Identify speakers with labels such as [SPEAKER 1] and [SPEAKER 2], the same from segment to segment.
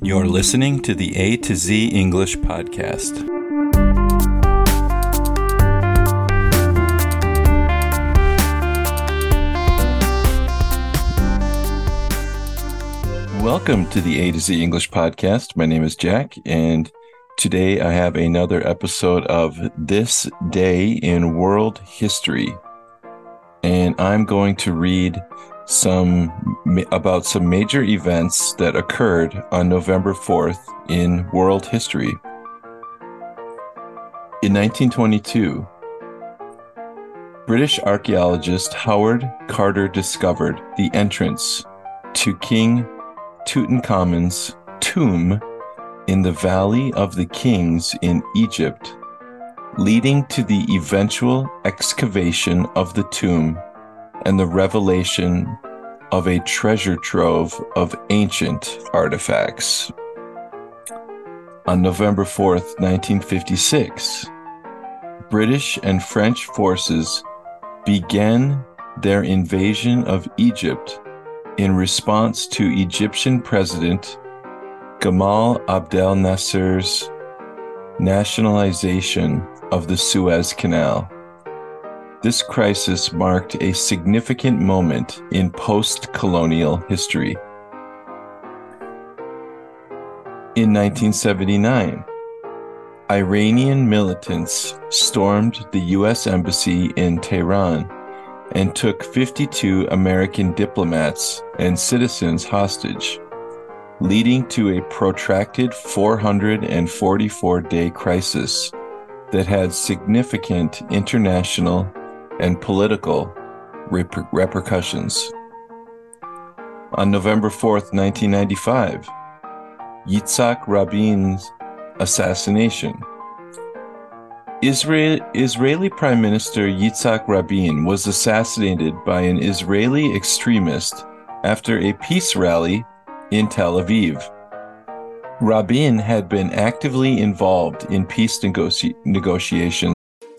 [SPEAKER 1] You're listening to the A to Z English Podcast. Welcome to the A to Z English Podcast. My name is Jack, and today I have another episode of This Day in World History. And I'm going to read some about some major events that occurred on November 4th in world history. In 1922, British archaeologist Howard Carter discovered the entrance to King Tutankhamun's tomb in the Valley of the Kings in Egypt, leading to the eventual excavation of the tomb and the revelation of a treasure trove of ancient artifacts. On November 4th, 1956, British and French forces began their invasion of Egypt in response to Egyptian President Gamal Abdel Nasser's nationalization of the Suez Canal. This crisis marked a significant moment in post colonial history. In 1979, Iranian militants stormed the U.S. Embassy in Tehran and took 52 American diplomats and citizens hostage, leading to a protracted 444 day crisis that had significant international and political reper- repercussions. On November 4th, 1995, Yitzhak Rabin's assassination. Israel, Israeli Prime Minister Yitzhak Rabin was assassinated by an Israeli extremist after a peace rally in Tel Aviv. Rabin had been actively involved in peace negotiations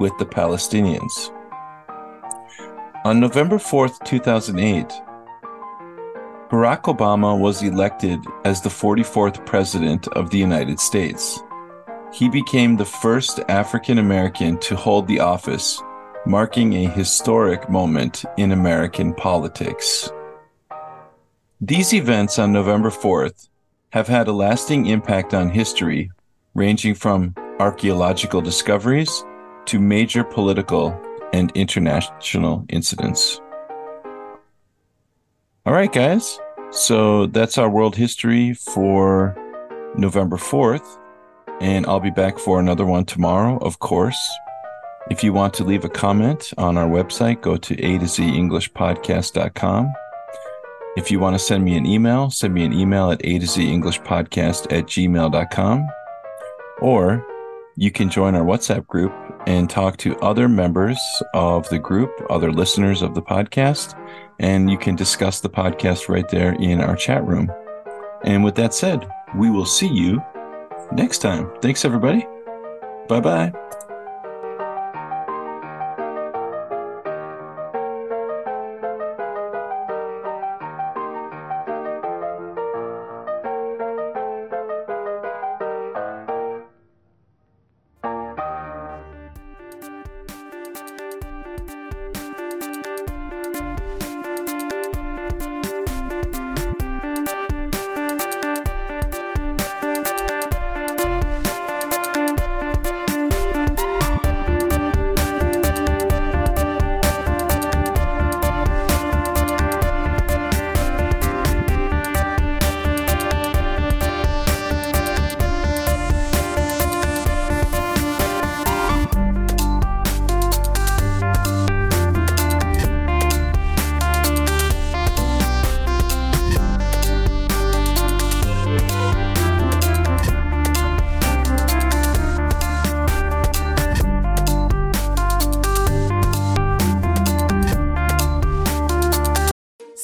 [SPEAKER 1] with the Palestinians. On November 4th, 2008, Barack Obama was elected as the 44th President of the United States. He became the first African American to hold the office, marking a historic moment in American politics. These events on November 4th have had a lasting impact on history, ranging from archaeological discoveries to major political and international incidents. All right, guys. So that's our world history for November 4th. And I'll be back for another one tomorrow, of course. If you want to leave a comment on our website, go to a to z englishpodcast.com. If you want to send me an email, send me an email at a to z English Podcast at gmail.com. Or you can join our WhatsApp group and talk to other members of the group, other listeners of the podcast, and you can discuss the podcast right there in our chat room. And with that said, we will see you next time. Thanks, everybody. Bye bye.